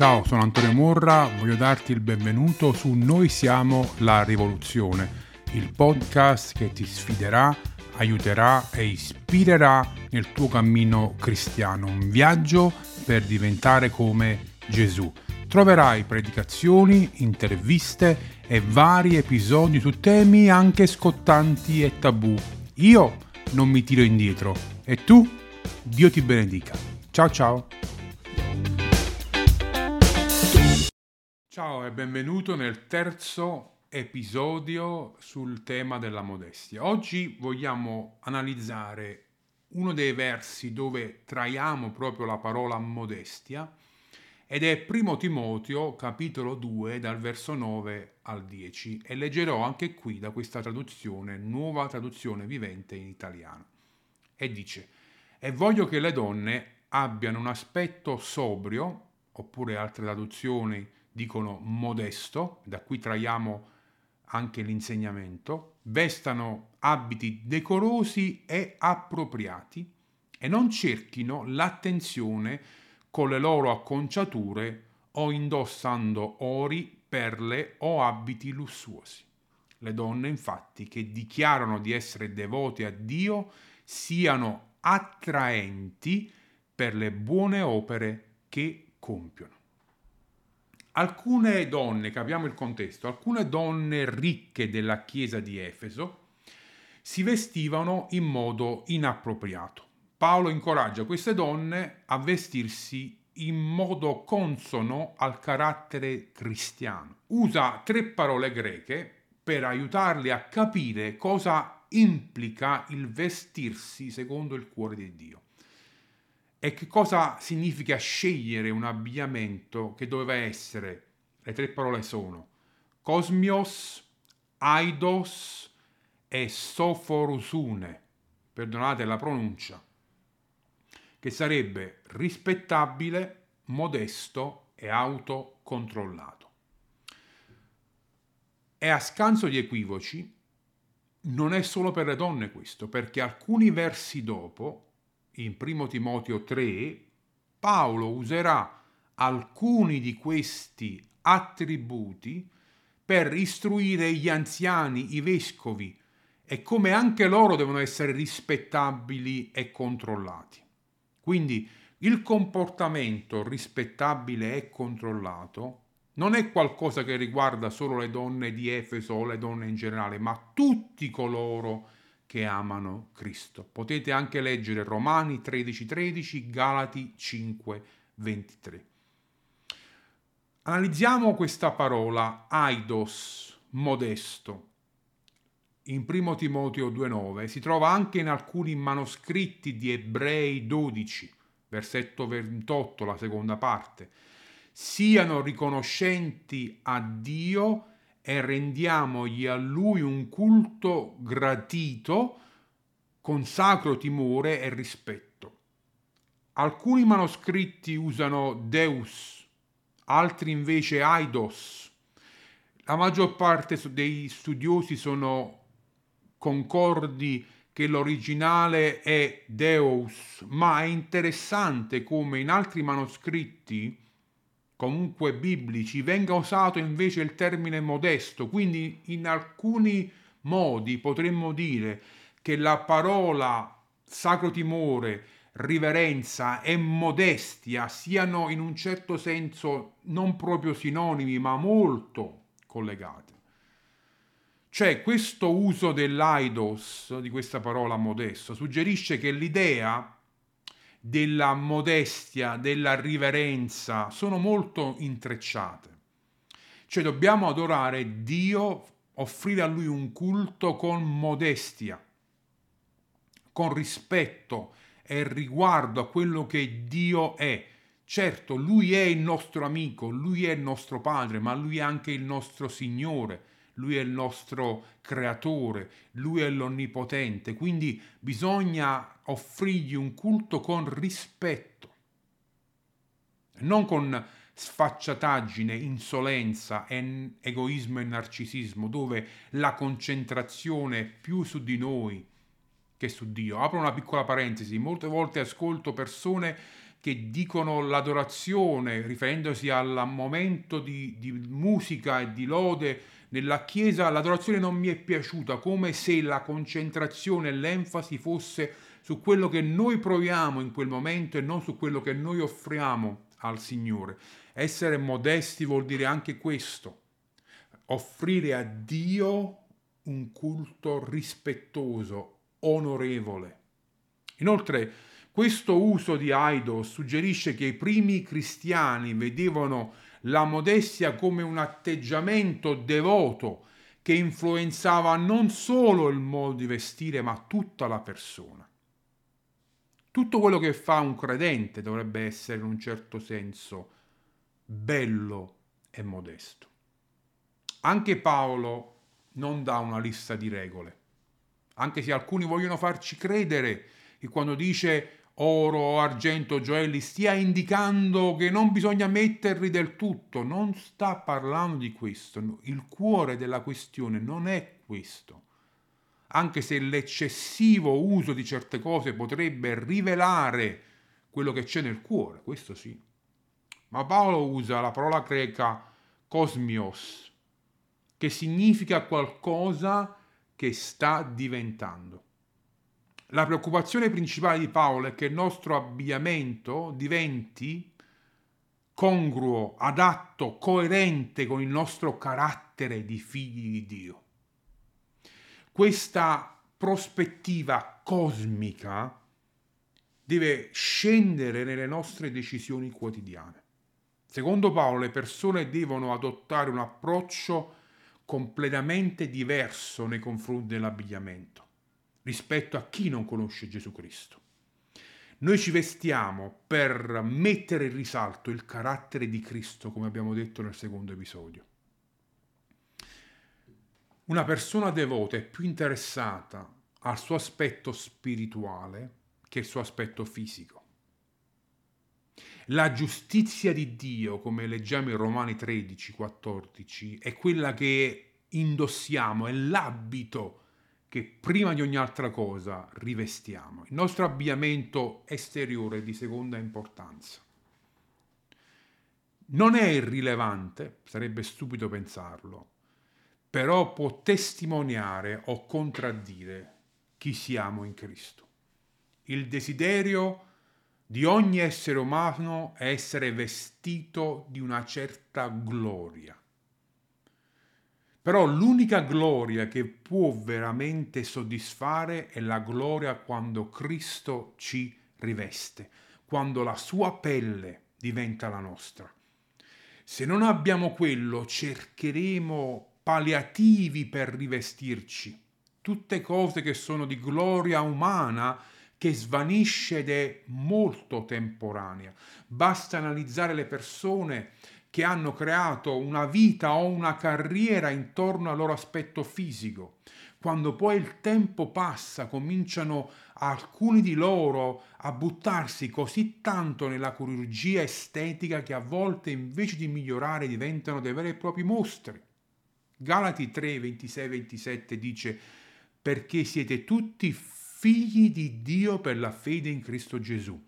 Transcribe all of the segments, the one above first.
Ciao, sono Antonio Morra, voglio darti il benvenuto su Noi siamo la rivoluzione, il podcast che ti sfiderà, aiuterà e ispirerà nel tuo cammino cristiano, un viaggio per diventare come Gesù. Troverai predicazioni, interviste e vari episodi su temi anche scottanti e tabù. Io non mi tiro indietro e tu? Dio ti benedica. Ciao ciao. Ciao e benvenuto nel terzo episodio sul tema della modestia. Oggi vogliamo analizzare uno dei versi dove traiamo proprio la parola modestia ed è Primo Timoteo capitolo 2 dal verso 9 al 10 e leggerò anche qui da questa traduzione, nuova traduzione vivente in italiano. E dice, e voglio che le donne abbiano un aspetto sobrio, oppure altre traduzioni dicono modesto, da qui traiamo anche l'insegnamento, vestano abiti decorosi e appropriati e non cerchino l'attenzione con le loro acconciature o indossando ori, perle o abiti lussuosi. Le donne infatti che dichiarano di essere devote a Dio siano attraenti per le buone opere che compiono alcune donne, capiamo il contesto, alcune donne ricche della chiesa di Efeso si vestivano in modo inappropriato. Paolo incoraggia queste donne a vestirsi in modo consono al carattere cristiano. Usa tre parole greche per aiutarli a capire cosa implica il vestirsi secondo il cuore di Dio. E che cosa significa scegliere un abbigliamento che doveva essere? Le tre parole sono cosmios, aidos e soforusune, perdonate la pronuncia, che sarebbe rispettabile, modesto e autocontrollato. E a scanso di equivoci, non è solo per le donne questo, perché alcuni versi dopo in 1 Timoteo 3, Paolo userà alcuni di questi attributi per istruire gli anziani, i vescovi, e come anche loro devono essere rispettabili e controllati. Quindi il comportamento rispettabile e controllato non è qualcosa che riguarda solo le donne di Efeso o le donne in generale, ma tutti coloro che che amano Cristo. Potete anche leggere Romani 13:13, 13, Galati 5:23. Analizziamo questa parola aidos, modesto. In 1 Timoteo 2:9 si trova anche in alcuni manoscritti di Ebrei 12, versetto 28, la seconda parte. Siano riconoscenti a Dio e rendiamogli a lui un culto gratito con sacro timore e rispetto. Alcuni manoscritti usano Deus, altri invece Aidos. La maggior parte dei studiosi sono concordi che l'originale è Deus, ma è interessante come in altri manoscritti comunque biblici, venga usato invece il termine modesto, quindi in alcuni modi potremmo dire che la parola sacro timore, riverenza e modestia siano in un certo senso non proprio sinonimi, ma molto collegate. Cioè questo uso dell'aidos, di questa parola modesto, suggerisce che l'idea della modestia, della riverenza, sono molto intrecciate. Cioè dobbiamo adorare Dio, offrire a Lui un culto con modestia, con rispetto e riguardo a quello che Dio è. Certo, Lui è il nostro amico, Lui è il nostro Padre, ma Lui è anche il nostro Signore lui è il nostro creatore, lui è l'onnipotente, quindi bisogna offrirgli un culto con rispetto, non con sfacciataggine, insolenza, egoismo e narcisismo, dove la concentrazione è più su di noi che su Dio. Apro una piccola parentesi, molte volte ascolto persone che dicono l'adorazione, riferendosi al momento di, di musica e di lode nella Chiesa, l'adorazione non mi è piaciuta, come se la concentrazione e l'enfasi fosse su quello che noi proviamo in quel momento e non su quello che noi offriamo al Signore. Essere modesti vuol dire anche questo, offrire a Dio un culto rispettoso, onorevole. Inoltre, questo uso di Aido suggerisce che i primi cristiani vedevano la modestia come un atteggiamento devoto che influenzava non solo il modo di vestire, ma tutta la persona. Tutto quello che fa un credente dovrebbe essere in un certo senso bello e modesto. Anche Paolo non dà una lista di regole, anche se alcuni vogliono farci credere che quando dice oro, argento, gioielli, stia indicando che non bisogna metterli del tutto, non sta parlando di questo, il cuore della questione non è questo. Anche se l'eccessivo uso di certe cose potrebbe rivelare quello che c'è nel cuore, questo sì. Ma Paolo usa la parola greca cosmios, che significa qualcosa che sta diventando. La preoccupazione principale di Paolo è che il nostro abbigliamento diventi congruo, adatto, coerente con il nostro carattere di figli di Dio. Questa prospettiva cosmica deve scendere nelle nostre decisioni quotidiane. Secondo Paolo le persone devono adottare un approccio completamente diverso nei confronti dell'abbigliamento rispetto a chi non conosce Gesù Cristo. Noi ci vestiamo per mettere in risalto il carattere di Cristo, come abbiamo detto nel secondo episodio. Una persona devota è più interessata al suo aspetto spirituale che il suo aspetto fisico. La giustizia di Dio, come leggiamo in Romani 13, 14, è quella che indossiamo, è l'abito che prima di ogni altra cosa rivestiamo. Il nostro abbigliamento esteriore è di seconda importanza. Non è irrilevante, sarebbe stupido pensarlo, però può testimoniare o contraddire chi siamo in Cristo. Il desiderio di ogni essere umano è essere vestito di una certa gloria. Però l'unica gloria che può veramente soddisfare è la gloria quando Cristo ci riveste, quando la sua pelle diventa la nostra. Se non abbiamo quello, cercheremo palliativi per rivestirci, tutte cose che sono di gloria umana che svanisce ed è molto temporanea. Basta analizzare le persone che hanno creato una vita o una carriera intorno al loro aspetto fisico. Quando poi il tempo passa, cominciano alcuni di loro a buttarsi così tanto nella chirurgia estetica che a volte invece di migliorare diventano dei veri e propri mostri. Galati 3, 26, 27 dice perché siete tutti figli di Dio per la fede in Cristo Gesù.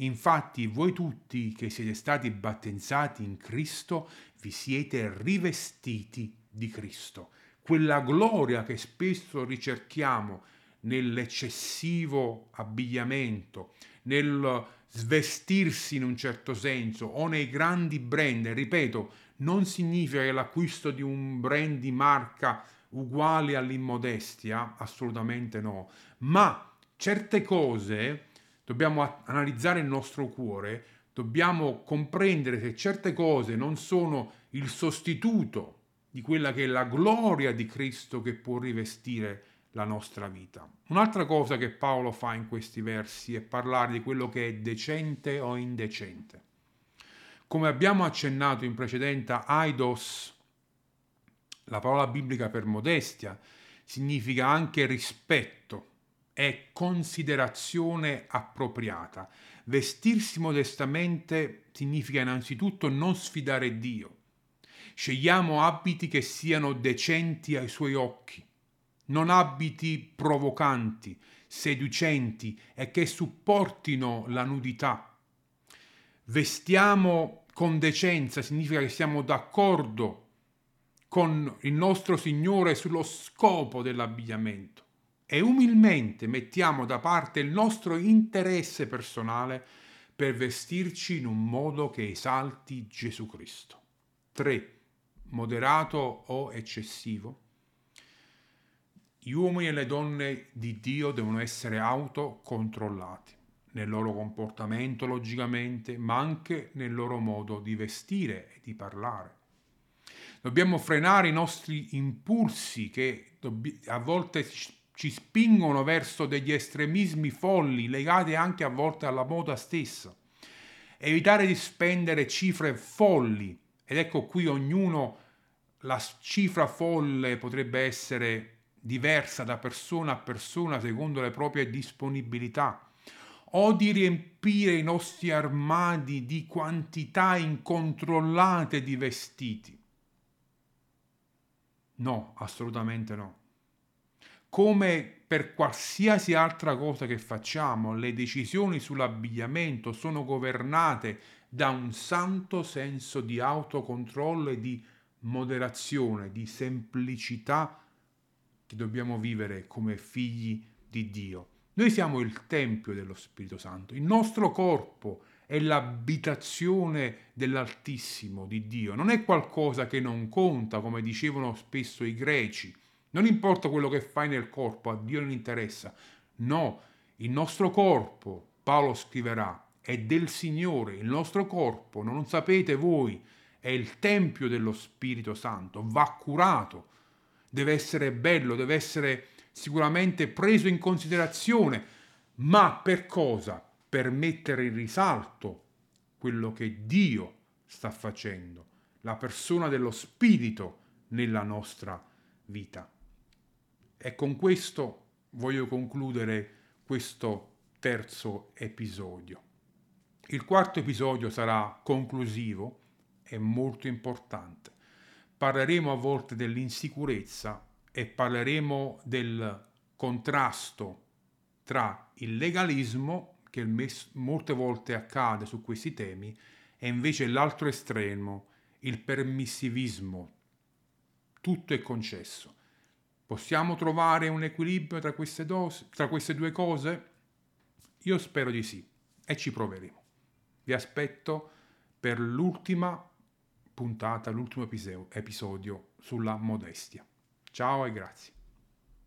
Infatti voi tutti che siete stati battezzati in Cristo vi siete rivestiti di Cristo. Quella gloria che spesso ricerchiamo nell'eccessivo abbigliamento, nel svestirsi in un certo senso o nei grandi brand, ripeto, non significa che l'acquisto di un brand di marca uguale all'immodestia, assolutamente no, ma certe cose dobbiamo analizzare il nostro cuore, dobbiamo comprendere che certe cose non sono il sostituto di quella che è la gloria di Cristo che può rivestire la nostra vita. Un'altra cosa che Paolo fa in questi versi è parlare di quello che è decente o indecente. Come abbiamo accennato in precedenza, aidos, la parola biblica per modestia, significa anche rispetto, è considerazione appropriata. Vestirsi modestamente significa innanzitutto non sfidare Dio. Scegliamo abiti che siano decenti ai suoi occhi, non abiti provocanti, seducenti e che supportino la nudità. vestiamo con decenza significa che siamo d'accordo con il nostro Signore sullo scopo dell'abbigliamento e umilmente mettiamo da parte il nostro interesse personale per vestirci in un modo che esalti Gesù Cristo. 3. Moderato o eccessivo. Gli uomini e le donne di Dio devono essere autocontrollati nel loro comportamento logicamente, ma anche nel loro modo di vestire e di parlare. Dobbiamo frenare i nostri impulsi che a volte ci spingono verso degli estremismi folli legati anche a volte alla moda stessa. Evitare di spendere cifre folli ed ecco qui ognuno la cifra folle potrebbe essere diversa da persona a persona secondo le proprie disponibilità o di riempire i nostri armadi di quantità incontrollate di vestiti. No, assolutamente no. Come per qualsiasi altra cosa che facciamo, le decisioni sull'abbigliamento sono governate da un santo senso di autocontrollo e di moderazione, di semplicità che dobbiamo vivere come figli di Dio. Noi siamo il Tempio dello Spirito Santo, il nostro corpo è l'abitazione dell'Altissimo, di Dio, non è qualcosa che non conta, come dicevano spesso i greci. Non importa quello che fai nel corpo, a Dio non interessa. No, il nostro corpo, Paolo scriverà, è del Signore, il nostro corpo, non sapete voi, è il Tempio dello Spirito Santo, va curato, deve essere bello, deve essere sicuramente preso in considerazione, ma per cosa? per mettere in risalto quello che Dio sta facendo, la persona dello Spirito nella nostra vita. E con questo voglio concludere questo terzo episodio. Il quarto episodio sarà conclusivo e molto importante. Parleremo a volte dell'insicurezza e parleremo del contrasto tra il legalismo che molte volte accade su questi temi, è invece l'altro estremo, il permissivismo. Tutto è concesso. Possiamo trovare un equilibrio tra queste, dose, tra queste due cose? Io spero di sì e ci proveremo. Vi aspetto per l'ultima puntata, l'ultimo episodio sulla modestia. Ciao e grazie.